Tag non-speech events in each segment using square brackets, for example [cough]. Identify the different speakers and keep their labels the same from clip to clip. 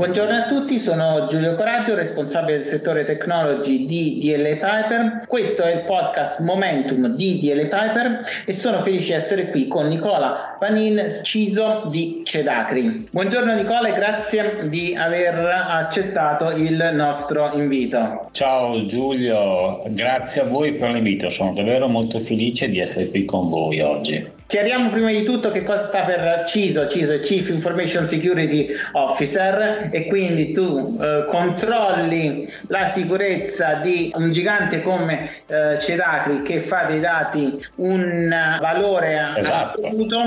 Speaker 1: Buongiorno a tutti, sono Giulio Coraggio, responsabile del settore technology di DLA Piper. Questo è il podcast Momentum di DLA Piper e sono felice di essere qui con Nicola Panin, CISO di Cedacri. Buongiorno Nicola e grazie di aver accettato il nostro invito.
Speaker 2: Ciao Giulio, grazie a voi per l'invito, sono davvero molto felice di essere qui con voi oggi.
Speaker 1: Chiariamo prima di tutto che cosa sta per CISO, CISO è Chief Information Security Officer e quindi tu eh, controlli la sicurezza di un gigante come eh, Cedacri che fa dei dati un valore esatto. assoluto.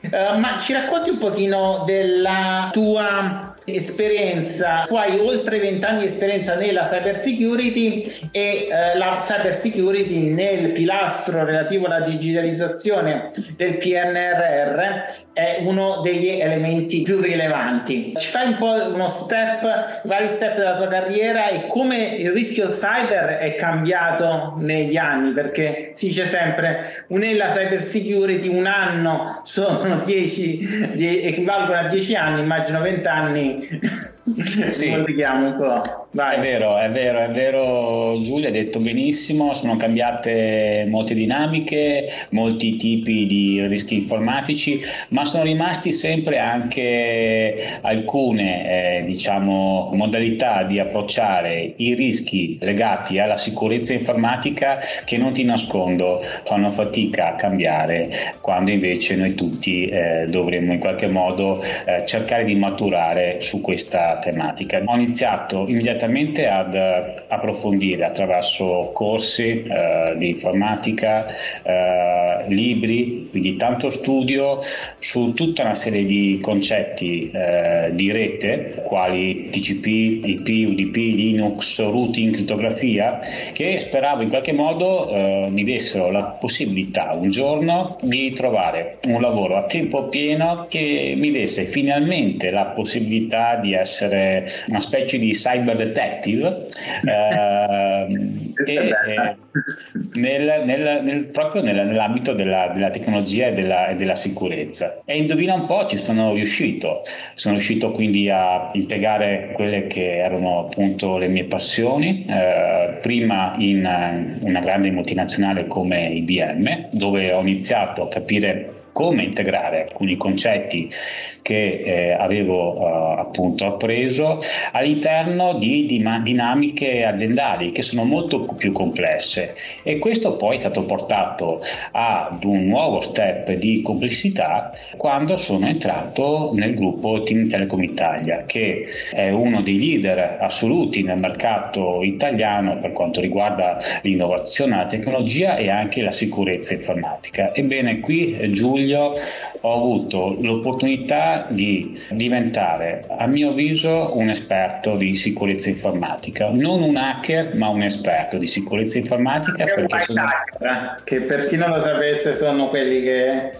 Speaker 1: Eh, ma ci racconti un pochino della tua esperienza, tu hai oltre 20 anni di esperienza nella cyber security e eh, la cyber security nel pilastro relativo alla digitalizzazione del PNRR è uno degli elementi più rilevanti. Ci fai un po' uno step, vari step della tua carriera e come il rischio cyber è cambiato negli anni, perché si dice sempre nella cyber security un anno sono [laughs] 10, equivalgono a 10 anni, immagino 20 anni
Speaker 2: sì. un po'. Vai. È vero, è vero, è vero Giulia, hai detto benissimo, sono cambiate molte dinamiche, molti tipi di rischi informatici, ma sono rimasti sempre anche alcune eh, diciamo, modalità di approcciare i rischi legati alla sicurezza informatica che non ti nascondo fanno fatica a cambiare quando invece noi tutti eh, dovremmo in qualche modo eh, cercare di maturare su questa tematica. Ho iniziato immediatamente ad eh, approfondire attraverso corsi eh, di informatica, eh, libri, quindi tanto studio su tutta una serie di concetti eh, di rete, quali TCP, IP, UDP, Linux, routing, crittografia, che speravo in qualche modo eh, mi dessero la possibilità un giorno di trovare un lavoro a tempo pieno che mi desse finalmente la possibilità di essere una specie di cyber detective [laughs] eh, e, e nel, nel, nel, proprio nell'ambito della, della tecnologia e della, e della, sicurezza. E indovina un po', ci sono riuscito. Sono riuscito quindi a impiegare quelle che erano appunto le mie passioni, eh, prima in una grande multinazionale come IBM, dove ho iniziato a capire come integrare alcuni concetti che eh, avevo eh, appunto appreso all'interno di, di dinamiche aziendali che sono molto più complesse e questo poi è stato portato ad un nuovo step di complessità quando sono entrato nel gruppo Team Telecom Italia che è uno dei leader assoluti nel mercato italiano per quanto riguarda l'innovazione, la tecnologia e anche la sicurezza informatica. Ebbene qui Giulio ho avuto l'opportunità di diventare, a mio avviso, un esperto di sicurezza informatica. Non un hacker, ma un esperto di sicurezza informatica.
Speaker 1: Perché sono... hacker, che per chi non lo sapesse sono quelli che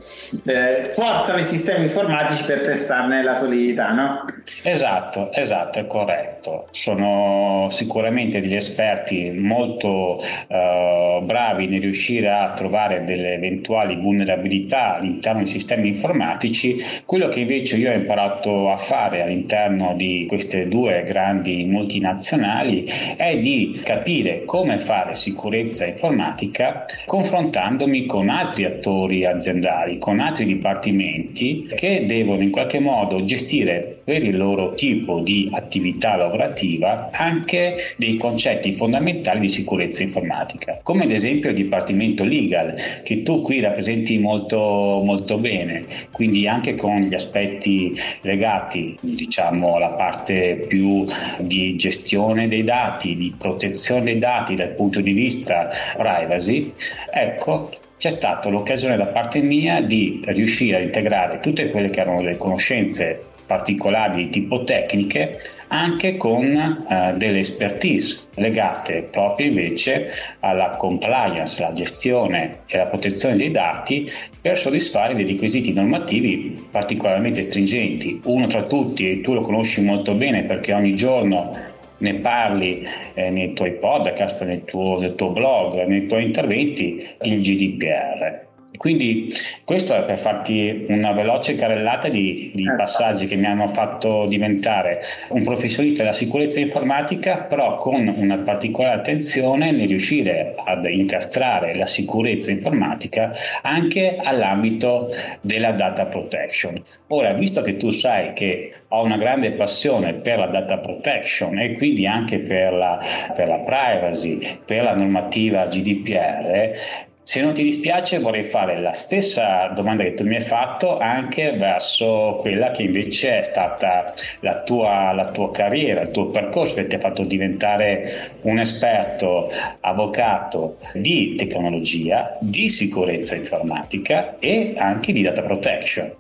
Speaker 1: eh, forzano i sistemi informatici per testarne la solidità, no?
Speaker 2: Esatto, esatto, è corretto. Sono sicuramente degli esperti molto eh, bravi nel riuscire a trovare delle eventuali vulnerabilità all'interno dei sistemi informatici. Quello che invece io ho imparato a fare all'interno di queste due grandi multinazionali è di capire come fare sicurezza informatica confrontandomi con altri attori aziendali, con altri dipartimenti che devono in qualche modo gestire per il loro tipo di attività lavorativa anche dei concetti fondamentali di sicurezza informatica, come ad esempio il dipartimento legal che tu qui rappresenti molto, molto bene, quindi anche con gli aspetti legati diciamo alla parte più di gestione dei dati, di protezione dei dati dal punto di vista privacy, ecco c'è stata l'occasione da parte mia di riuscire a integrare tutte quelle che erano le conoscenze particolari di tipo tecniche anche con eh, delle expertise legate proprio invece alla compliance, la gestione e la protezione dei dati per soddisfare dei requisiti normativi particolarmente stringenti. Uno tra tutti, e tu lo conosci molto bene perché ogni giorno ne parli eh, nei tuoi podcast, nel tuo, nel tuo blog, nei tuoi interventi, il GDPR. Quindi questo è per farti una veloce carrellata di, di certo. passaggi che mi hanno fatto diventare un professionista della sicurezza informatica, però con una particolare attenzione nel riuscire ad incastrare la sicurezza informatica anche all'ambito della data protection. Ora, visto che tu sai che ho una grande passione per la data protection e quindi anche per la, per la privacy, per la normativa GDPR, se non ti dispiace vorrei fare la stessa domanda che tu mi hai fatto anche verso quella che invece è stata la tua, la tua carriera, il tuo percorso che ti ha fatto diventare un esperto avvocato di tecnologia, di sicurezza informatica e anche di data protection.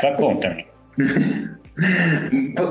Speaker 2: Raccontami. [laughs]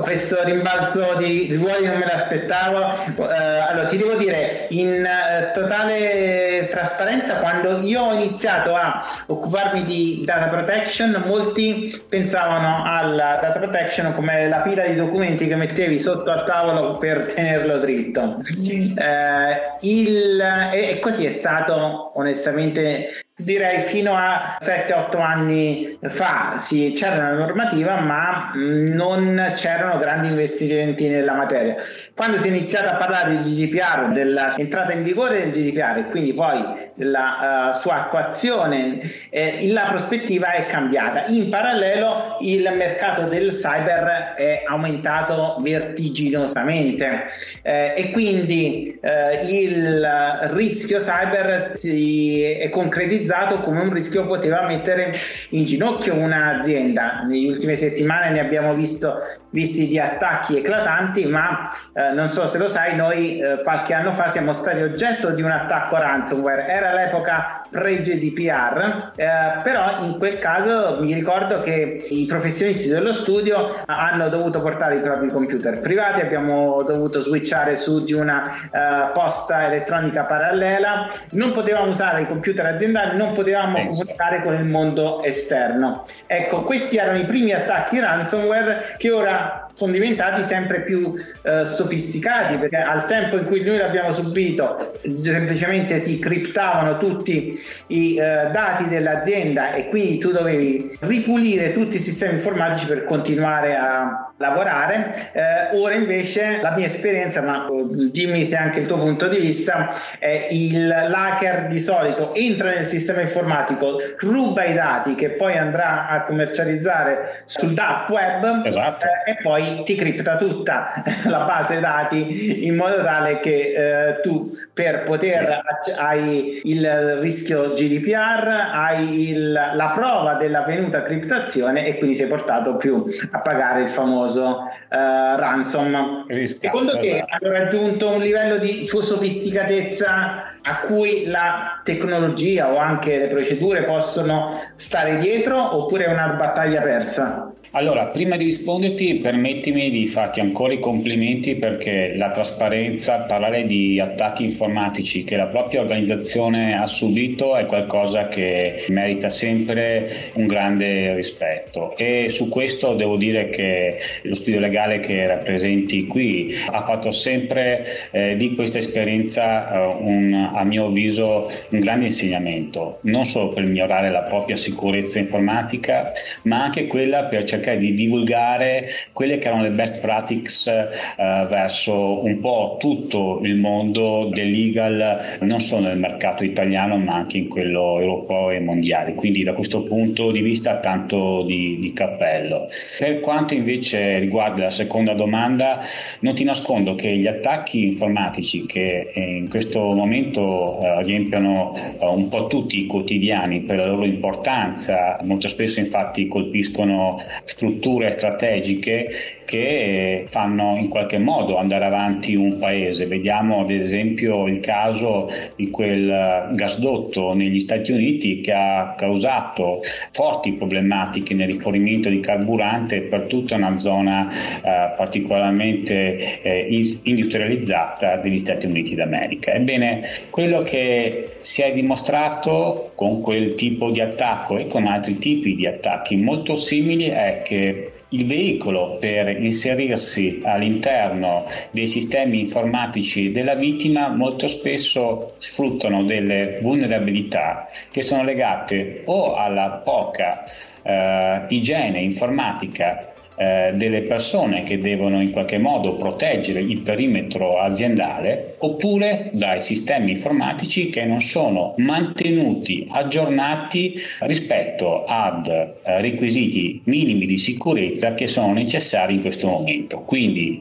Speaker 1: questo rimbalzo di ruoli non me l'aspettavo. Uh, allora, ti devo dire, in uh, totale trasparenza, quando io ho iniziato a occuparmi di data protection, molti pensavano alla data protection come la pila di documenti che mettevi sotto al tavolo per tenerlo dritto. Uh, il, e così è stato onestamente Direi fino a 7-8 anni fa sì, c'era una normativa, ma non c'erano grandi investimenti nella materia. Quando si è iniziato a parlare di GDPR, dell'entrata in vigore del GDPR e quindi poi della uh, sua attuazione, eh, la prospettiva è cambiata. In parallelo il mercato del cyber è aumentato vertiginosamente eh, e quindi eh, il rischio cyber si è concretizzato utilizzato come un rischio poteva mettere in ginocchio un'azienda. Negli ultime settimane ne abbiamo visto, visti di attacchi eclatanti, ma eh, non so se lo sai, noi eh, qualche anno fa siamo stati oggetto di un attacco ransomware. Era l'epoca pre-GDPR, eh, però in quel caso mi ricordo che i professionisti dello studio hanno dovuto portare i propri computer privati, abbiamo dovuto switchare su di una uh, posta elettronica parallela, non potevamo usare i computer aziendali non potevamo Penso. comunicare con il mondo esterno. Ecco, questi erano i primi attacchi ransomware che ora sono diventati sempre più eh, sofisticati perché al tempo in cui noi l'abbiamo subito semplicemente ti criptavano tutti i eh, dati dell'azienda e quindi tu dovevi ripulire tutti i sistemi informatici per continuare a lavorare eh, ora invece la mia esperienza ma eh, dimmi se anche il tuo punto di vista è il hacker di solito entra nel sistema informatico ruba i dati che poi andrà a commercializzare sul dark web esatto. Eh, e poi ti cripta tutta [laughs] la base dati in modo tale che eh, tu per poter sì. hai il rischio GDPR, hai il, la prova dell'avvenuta criptazione e quindi sei portato più a pagare il famoso eh, ransom. Risca, Secondo te esatto. hanno raggiunto un livello di sofisticatezza a cui la tecnologia o anche le procedure possono stare dietro oppure è una battaglia persa?
Speaker 2: Allora, prima di risponderti, permettimi di farti ancora i complimenti perché la trasparenza, parlare di attacchi informatici che la propria organizzazione ha subito è qualcosa che merita sempre un grande rispetto. E su questo devo dire che lo studio legale che rappresenti qui ha fatto sempre eh, di questa esperienza eh, un, a mio avviso un grande insegnamento, non solo per migliorare la propria sicurezza informatica, ma anche quella per cercare cercare di divulgare quelle che erano le best practices eh, verso un po' tutto il mondo del legal, non solo nel mercato italiano ma anche in quello europeo e mondiale. Quindi da questo punto di vista tanto di, di cappello. Per quanto invece riguarda la seconda domanda, non ti nascondo che gli attacchi informatici che in questo momento eh, riempiono eh, un po' tutti i quotidiani per la loro importanza, molto spesso infatti colpiscono strutture strategiche che fanno in qualche modo andare avanti un paese. Vediamo ad esempio il caso di quel gasdotto negli Stati Uniti che ha causato forti problematiche nel rifornimento di carburante per tutta una zona eh, particolarmente eh, industrializzata degli Stati Uniti d'America. Ebbene, quello che si è dimostrato con quel tipo di attacco e con altri tipi di attacchi molto simili è che il veicolo per inserirsi all'interno dei sistemi informatici della vittima molto spesso sfruttano delle vulnerabilità che sono legate o alla poca eh, igiene informatica eh, delle persone che devono in qualche modo proteggere il perimetro aziendale oppure dai sistemi informatici che non sono mantenuti aggiornati rispetto ad eh, requisiti minimi di sicurezza che sono necessari in questo momento. Quindi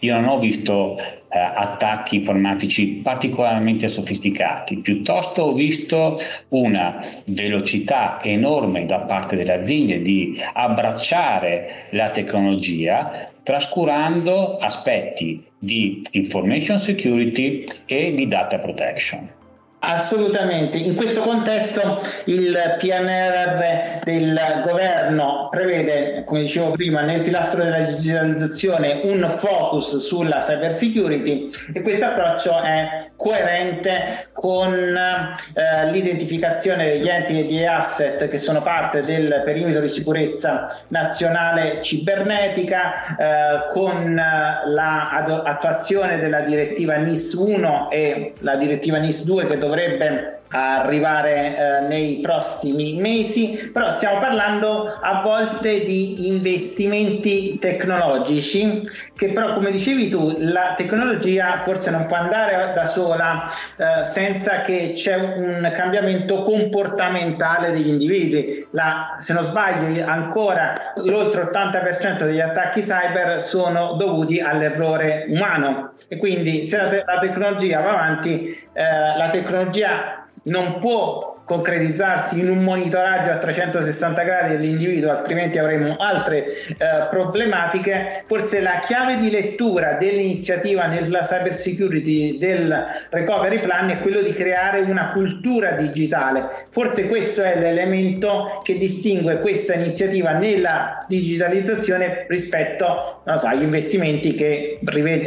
Speaker 2: io non ho visto eh, attacchi informatici particolarmente sofisticati, piuttosto ho visto una velocità enorme da parte delle aziende di abbracciare la tecnologia trascurando aspetti di information security e di data protection.
Speaker 1: Assolutamente, in questo contesto il PNRR del governo prevede, come dicevo prima, nel pilastro della digitalizzazione un focus sulla cyber security e questo approccio è coerente con eh, l'identificazione degli enti e di asset che sono parte del perimetro di sicurezza nazionale cibernetica, eh, con l'attuazione della direttiva NIS 1 e la direttiva NIS 2 che dovrebbe arrivare eh, nei prossimi mesi, però stiamo parlando a volte di investimenti tecnologici che però come dicevi tu la tecnologia forse non può andare da sola eh, senza che c'è un cambiamento comportamentale degli individui. La, se non sbaglio ancora l'oltre 80% degli attacchi cyber sono dovuti all'errore umano e quindi se la, te- la tecnologia va avanti eh, la tecnologia non può concretizzarsi in un monitoraggio a 360 gradi dell'individuo, altrimenti avremo altre eh, problematiche. Forse la chiave di lettura dell'iniziativa nella cyber security del recovery plan è quello di creare una cultura digitale. Forse questo è l'elemento che distingue questa iniziativa nella digitalizzazione rispetto so, agli investimenti che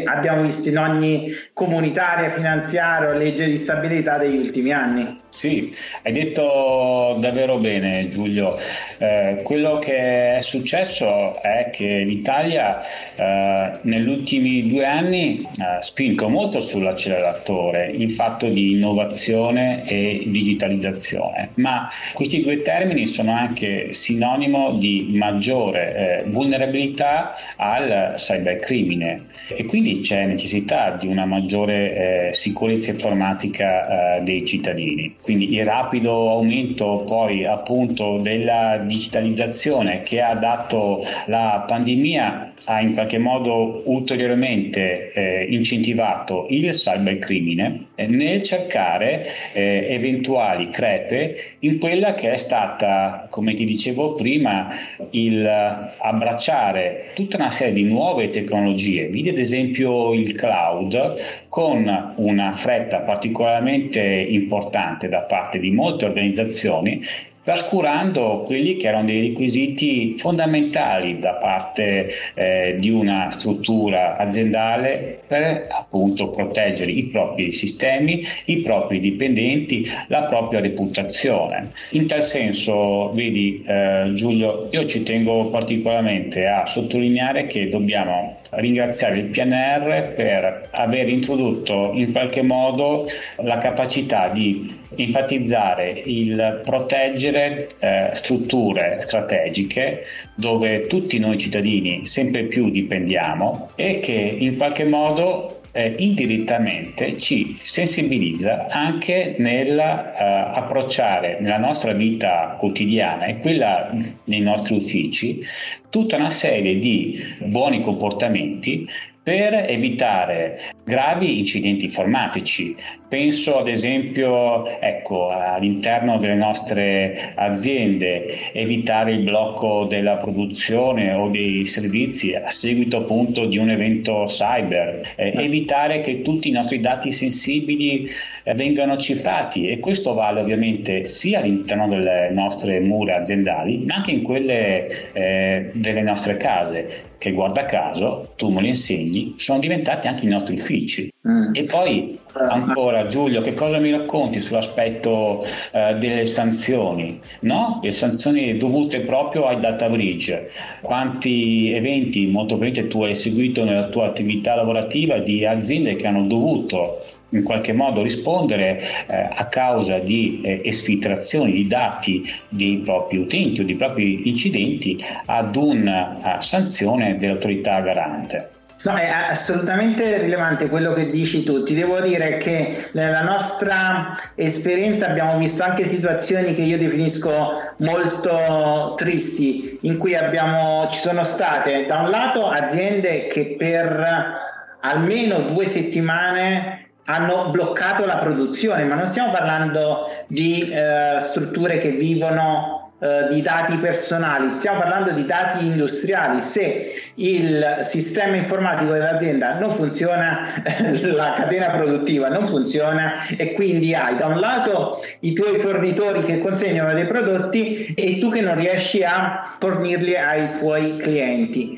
Speaker 1: abbiamo visto in ogni comunitaria, finanziaria o legge di stabilità degli ultimi anni.
Speaker 2: Sì, hai detto davvero bene Giulio. Eh, quello che è successo è che l'Italia eh, negli ultimi due anni ha spinto molto sull'acceleratore in fatto di innovazione e digitalizzazione, ma questi due termini sono anche sinonimo di maggiore eh, vulnerabilità al cybercrimine e quindi c'è necessità di una maggiore eh, sicurezza informatica eh, dei cittadini. Quindi il rapido aumento poi appunto della digitalizzazione che ha dato la pandemia ha in qualche modo ulteriormente eh, incentivato il cybercrimine eh, nel cercare eh, eventuali crepe in quella che è stata, come ti dicevo prima, il abbracciare tutta una serie di nuove tecnologie, vedi ad esempio il cloud, con una fretta particolarmente importante da parte di molte organizzazioni trascurando quelli che erano dei requisiti fondamentali da parte eh, di una struttura aziendale per appunto proteggere i propri sistemi, i propri dipendenti, la propria reputazione. In tal senso, vedi eh, Giulio, io ci tengo particolarmente a sottolineare che dobbiamo ringraziare il PNR per aver introdotto in qualche modo la capacità di enfatizzare il proteggere eh, strutture strategiche dove tutti noi cittadini sempre più dipendiamo e che in qualche modo eh, indirettamente ci sensibilizza anche nell'approcciare uh, nella nostra vita quotidiana e quella nei nostri uffici tutta una serie di buoni comportamenti per evitare gravi incidenti informatici. Penso ad esempio ecco, all'interno delle nostre aziende evitare il blocco della produzione o dei servizi a seguito appunto di un evento cyber, eh, evitare che tutti i nostri dati sensibili eh, vengano cifrati. E questo vale ovviamente sia all'interno delle nostre mura aziendali ma anche in quelle eh, delle nostre case. Che guarda caso tu me lo insegni quindi sono diventati anche i nostri uffici. Mm. E poi ancora Giulio, che cosa mi racconti sull'aspetto eh, delle sanzioni? No? Le sanzioni dovute proprio ai data bridge. Quanti eventi molto probabilmente tu hai seguito nella tua attività lavorativa di aziende che hanno dovuto in qualche modo rispondere eh, a causa di eh, esfiltrazioni di dati dei propri utenti o dei propri incidenti ad una uh, sanzione dell'autorità garante.
Speaker 1: No, è assolutamente rilevante quello che dici tu. Ti devo dire che nella nostra esperienza abbiamo visto anche situazioni che io definisco molto tristi, in cui abbiamo, ci sono state da un lato aziende che per almeno due settimane hanno bloccato la produzione, ma non stiamo parlando di eh, strutture che vivono eh, di dati personali, stiamo parlando di dati industriali. Se il sistema informatico dell'azienda non funziona, [laughs] la catena produttiva non funziona e quindi hai da un lato i tuoi fornitori che consegnano dei prodotti e tu che non riesci a fornirli ai tuoi clienti.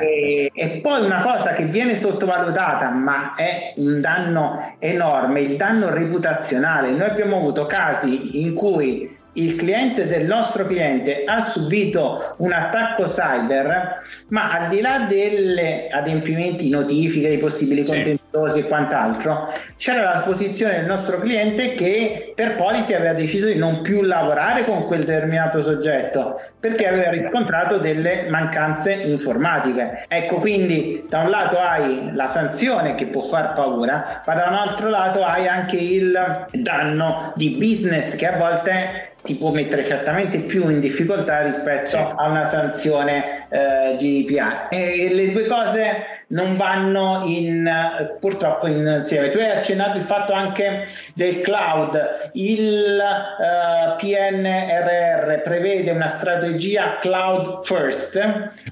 Speaker 1: E, e poi una cosa che viene sottovalutata, ma è un danno enorme, il danno reputazionale. Noi abbiamo avuto casi in cui il cliente del nostro cliente ha subito un attacco cyber, ma al di là delle adempimenti, notifiche di possibili sì. E quant'altro, c'era la posizione del nostro cliente che per policy aveva deciso di non più lavorare con quel determinato soggetto perché aveva riscontrato delle mancanze informatiche. Ecco, quindi da un lato hai la sanzione che può far paura, ma da un altro lato hai anche il danno di business che a volte ti può mettere certamente più in difficoltà rispetto a una sanzione eh, GDPR. E le due cose non vanno in, purtroppo insieme. Tu hai accennato il fatto anche del cloud. Il uh, eh, PNRR prevede una strategia cloud first,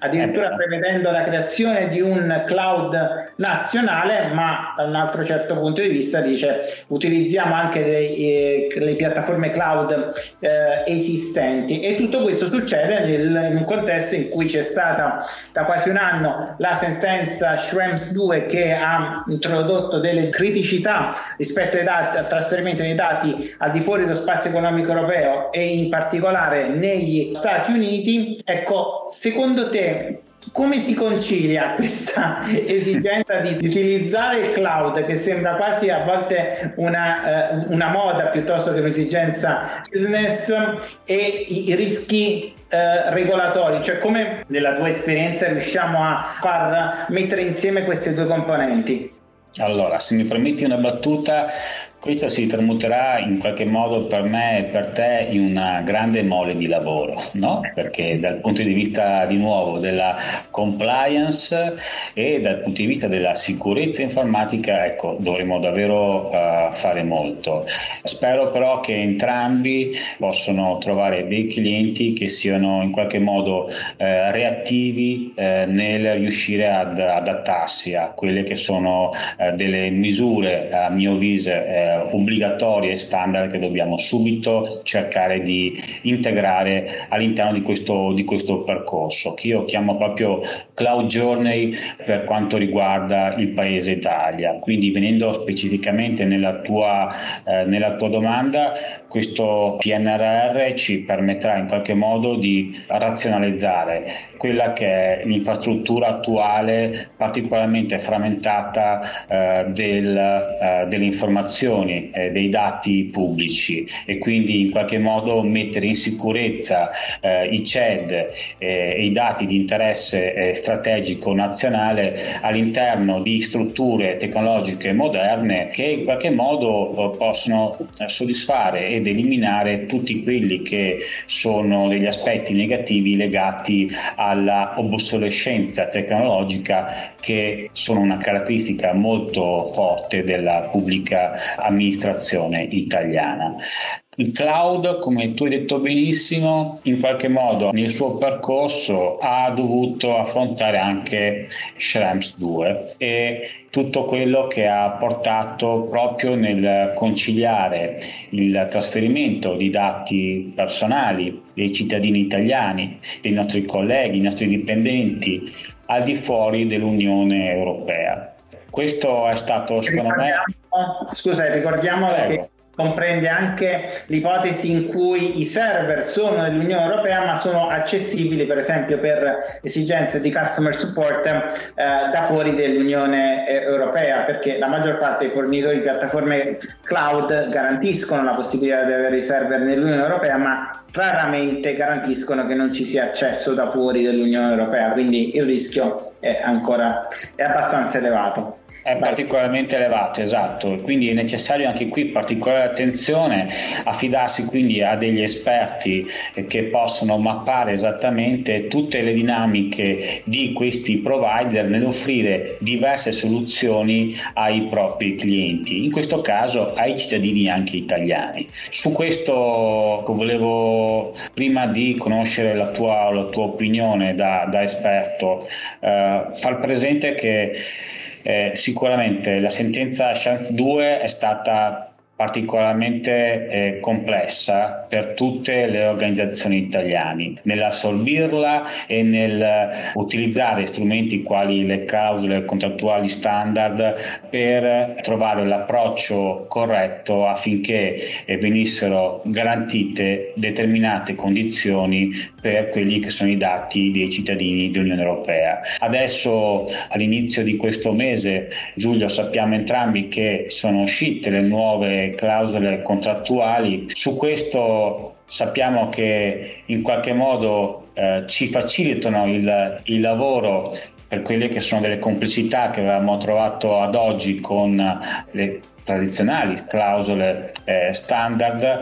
Speaker 1: addirittura prevedendo la creazione di un cloud nazionale, ma da un altro certo punto di vista dice utilizziamo anche dei, eh, le piattaforme cloud eh, esistenti e tutto questo succede nel, in un contesto in cui c'è stata da quasi un anno la sentenza Schrems 2 che ha introdotto delle criticità rispetto dati, al trasferimento dei dati al di fuori dello spazio economico europeo e in particolare negli Stati Uniti, ecco, secondo te come si concilia questa [laughs] esigenza di utilizzare il cloud che sembra quasi a volte una, eh, una moda piuttosto che un'esigenza business e i, i rischi eh, regolatori, cioè come nella tua esperienza riusciamo a far mettere insieme queste due componenti?
Speaker 2: Allora, se mi permetti una battuta, questo si tramuterà in qualche modo per me e per te in una grande mole di lavoro, no? perché dal punto di vista di nuovo della compliance e dal punto di vista della sicurezza informatica, ecco, dovremo davvero uh, fare molto. Spero però che entrambi possano trovare dei clienti che siano in qualche modo uh, reattivi uh, nel riuscire ad adattarsi a quelle che sono delle misure, a mio avviso, eh, obbligatorie e standard che dobbiamo subito cercare di integrare all'interno di questo, di questo percorso, che io chiamo proprio Cloud Journey per quanto riguarda il paese Italia. Quindi venendo specificamente nella tua, eh, nella tua domanda, questo PNRR ci permetterà in qualche modo di razionalizzare quella che è l'infrastruttura attuale particolarmente frammentata eh, del, eh, delle informazioni, eh, dei dati pubblici e quindi in qualche modo mettere in sicurezza eh, i CED eh, e i dati di interesse eh, strategico nazionale all'interno di strutture tecnologiche moderne che in qualche modo possono soddisfare ed eliminare tutti quelli che sono degli aspetti negativi legati alla obsolescenza tecnologica che sono una caratteristica molto forte della pubblica amministrazione italiana. Il cloud, come tu hai detto benissimo, in qualche modo nel suo percorso ha dovuto affrontare anche Schrems 2 e tutto quello che ha portato proprio nel conciliare il trasferimento di dati personali dei cittadini italiani, dei nostri colleghi, dei nostri dipendenti al di fuori dell'Unione Europea. Questo è stato secondo me...
Speaker 1: Scusa, ricordiamo Prego. che comprende anche l'ipotesi in cui i server sono nell'Unione Europea ma sono accessibili per esempio per esigenze di customer support eh, da fuori dell'Unione eh, Europea perché la maggior parte dei fornitori di piattaforme cloud garantiscono la possibilità di avere i server nell'Unione Europea ma raramente garantiscono che non ci sia accesso da fuori dell'Unione Europea quindi il rischio è ancora è abbastanza elevato.
Speaker 2: È particolarmente elevato, esatto, quindi è necessario anche qui particolare attenzione, affidarsi quindi a degli esperti che possono mappare esattamente tutte le dinamiche di questi provider nell'offrire diverse soluzioni ai propri clienti, in questo caso ai cittadini anche italiani. Su questo volevo, prima di conoscere la tua, la tua opinione da, da esperto, eh, far presente che eh, sicuramente la sentenza Shank 2 è stata particolarmente eh, complessa per tutte le organizzazioni italiane nell'assolvirla e nel utilizzare strumenti quali le clausole contrattuali standard per trovare l'approccio corretto affinché eh, venissero garantite determinate condizioni per quelli che sono i dati dei cittadini dell'Unione Europea. Adesso all'inizio di questo mese, Giulio, sappiamo entrambi che sono uscite le nuove clausole contrattuali. Su questo sappiamo che in qualche modo eh, ci facilitano il, il lavoro per quelle che sono delle complessità che avevamo trovato ad oggi con le tradizionali clausole eh, standard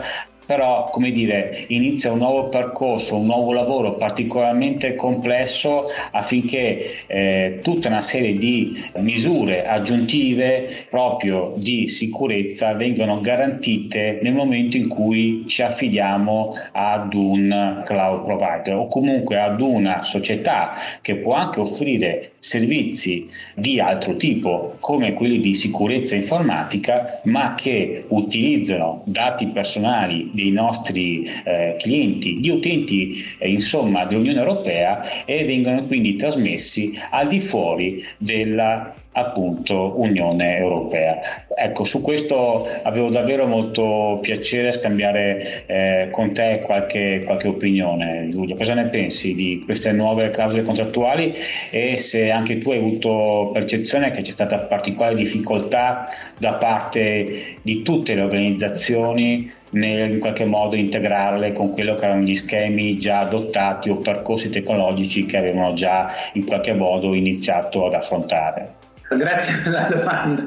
Speaker 2: però come dire inizia un nuovo percorso, un nuovo lavoro particolarmente complesso affinché eh, tutta una serie di misure aggiuntive proprio di sicurezza vengano garantite nel momento in cui ci affidiamo ad un cloud provider o comunque ad una società che può anche offrire servizi di altro tipo come quelli di sicurezza informatica ma che utilizzano dati personali dei nostri eh, clienti, di utenti eh, insomma dell'Unione Europea e vengono quindi trasmessi al di fuori della appunto Unione Europea. Ecco, su questo avevo davvero molto piacere scambiare eh, con te qualche, qualche opinione, Giulio. Cosa ne pensi di queste nuove clausole contrattuali e se anche tu hai avuto percezione che c'è stata particolare difficoltà da parte di tutte le organizzazioni nel in qualche modo integrarle con quello che erano gli schemi già adottati o percorsi tecnologici che avevano già in qualche modo iniziato ad affrontare.
Speaker 1: Grazie per la domanda.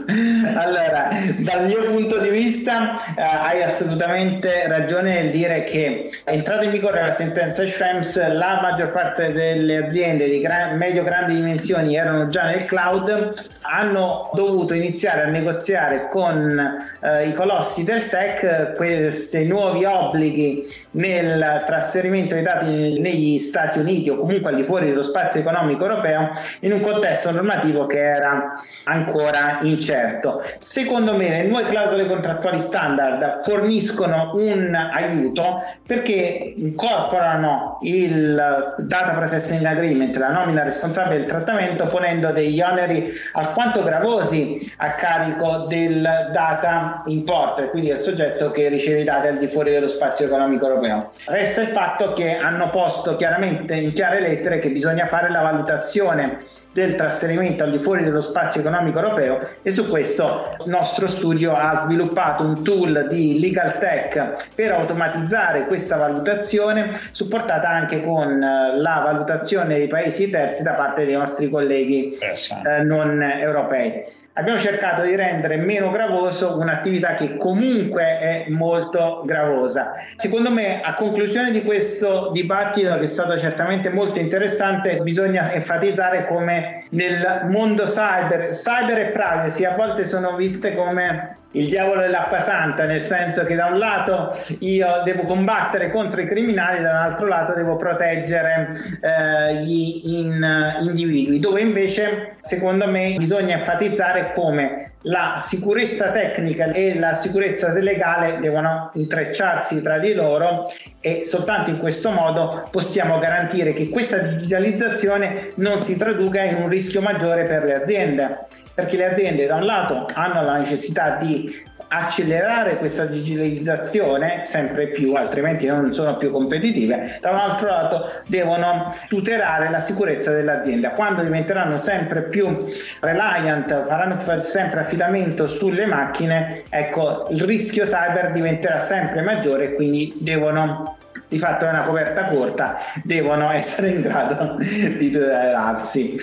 Speaker 1: Allora, dal mio punto di vista eh, hai assolutamente ragione nel dire che entrata in vigore la sentenza Schrems, la maggior parte delle aziende di gran, medio-grandi dimensioni erano già nel cloud, hanno dovuto iniziare a negoziare con eh, i colossi del tech questi nuovi obblighi nel trasferimento dei dati negli Stati Uniti o comunque al di fuori dello spazio economico europeo in un contesto normativo che era ancora incerto. Secondo me le nuove clausole contrattuali standard forniscono un aiuto perché incorporano il data processing agreement, la nomina responsabile del trattamento, ponendo degli oneri alquanto gravosi a carico del data importer, quindi del soggetto che riceve i dati al di fuori dello spazio economico europeo. Resta il fatto che hanno posto chiaramente in chiare lettere che bisogna fare la valutazione del trasferimento al di fuori dello spazio economico europeo e su questo il nostro studio ha sviluppato un tool di legal tech per automatizzare questa valutazione supportata anche con eh, la valutazione dei paesi terzi da parte dei nostri colleghi eh, non europei abbiamo cercato di rendere meno gravoso un'attività che comunque è molto gravosa. Secondo me, a conclusione di questo dibattito, che è stato certamente molto interessante, bisogna enfatizzare come nel mondo cyber, cyber e privacy a volte sono viste come il diavolo dell'acqua santa, nel senso che da un lato io devo combattere contro i criminali, dall'altro lato devo proteggere eh, gli in, individui, dove invece secondo me bisogna enfatizzare come la sicurezza tecnica e la sicurezza legale devono intrecciarsi tra di loro e soltanto in questo modo possiamo garantire che questa digitalizzazione non si traduca in un rischio maggiore per le aziende, perché le aziende da un lato hanno la necessità di accelerare questa digitalizzazione sempre più, altrimenti non sono più competitive, da un altro lato devono tutelare la sicurezza dell'azienda. Quando diventeranno sempre più reliant, faranno sempre affidamento sulle macchine, ecco, il rischio cyber diventerà sempre maggiore quindi devono di fatto è una coperta corta, devono essere in grado di tutelarsi.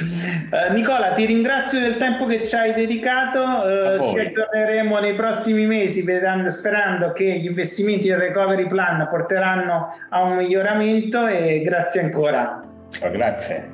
Speaker 1: Uh, Nicola, ti ringrazio del tempo che ci hai dedicato, uh, ci aggiorneremo nei prossimi mesi vedendo, sperando che gli investimenti del recovery plan porteranno a un miglioramento e grazie ancora.
Speaker 2: Oh, grazie.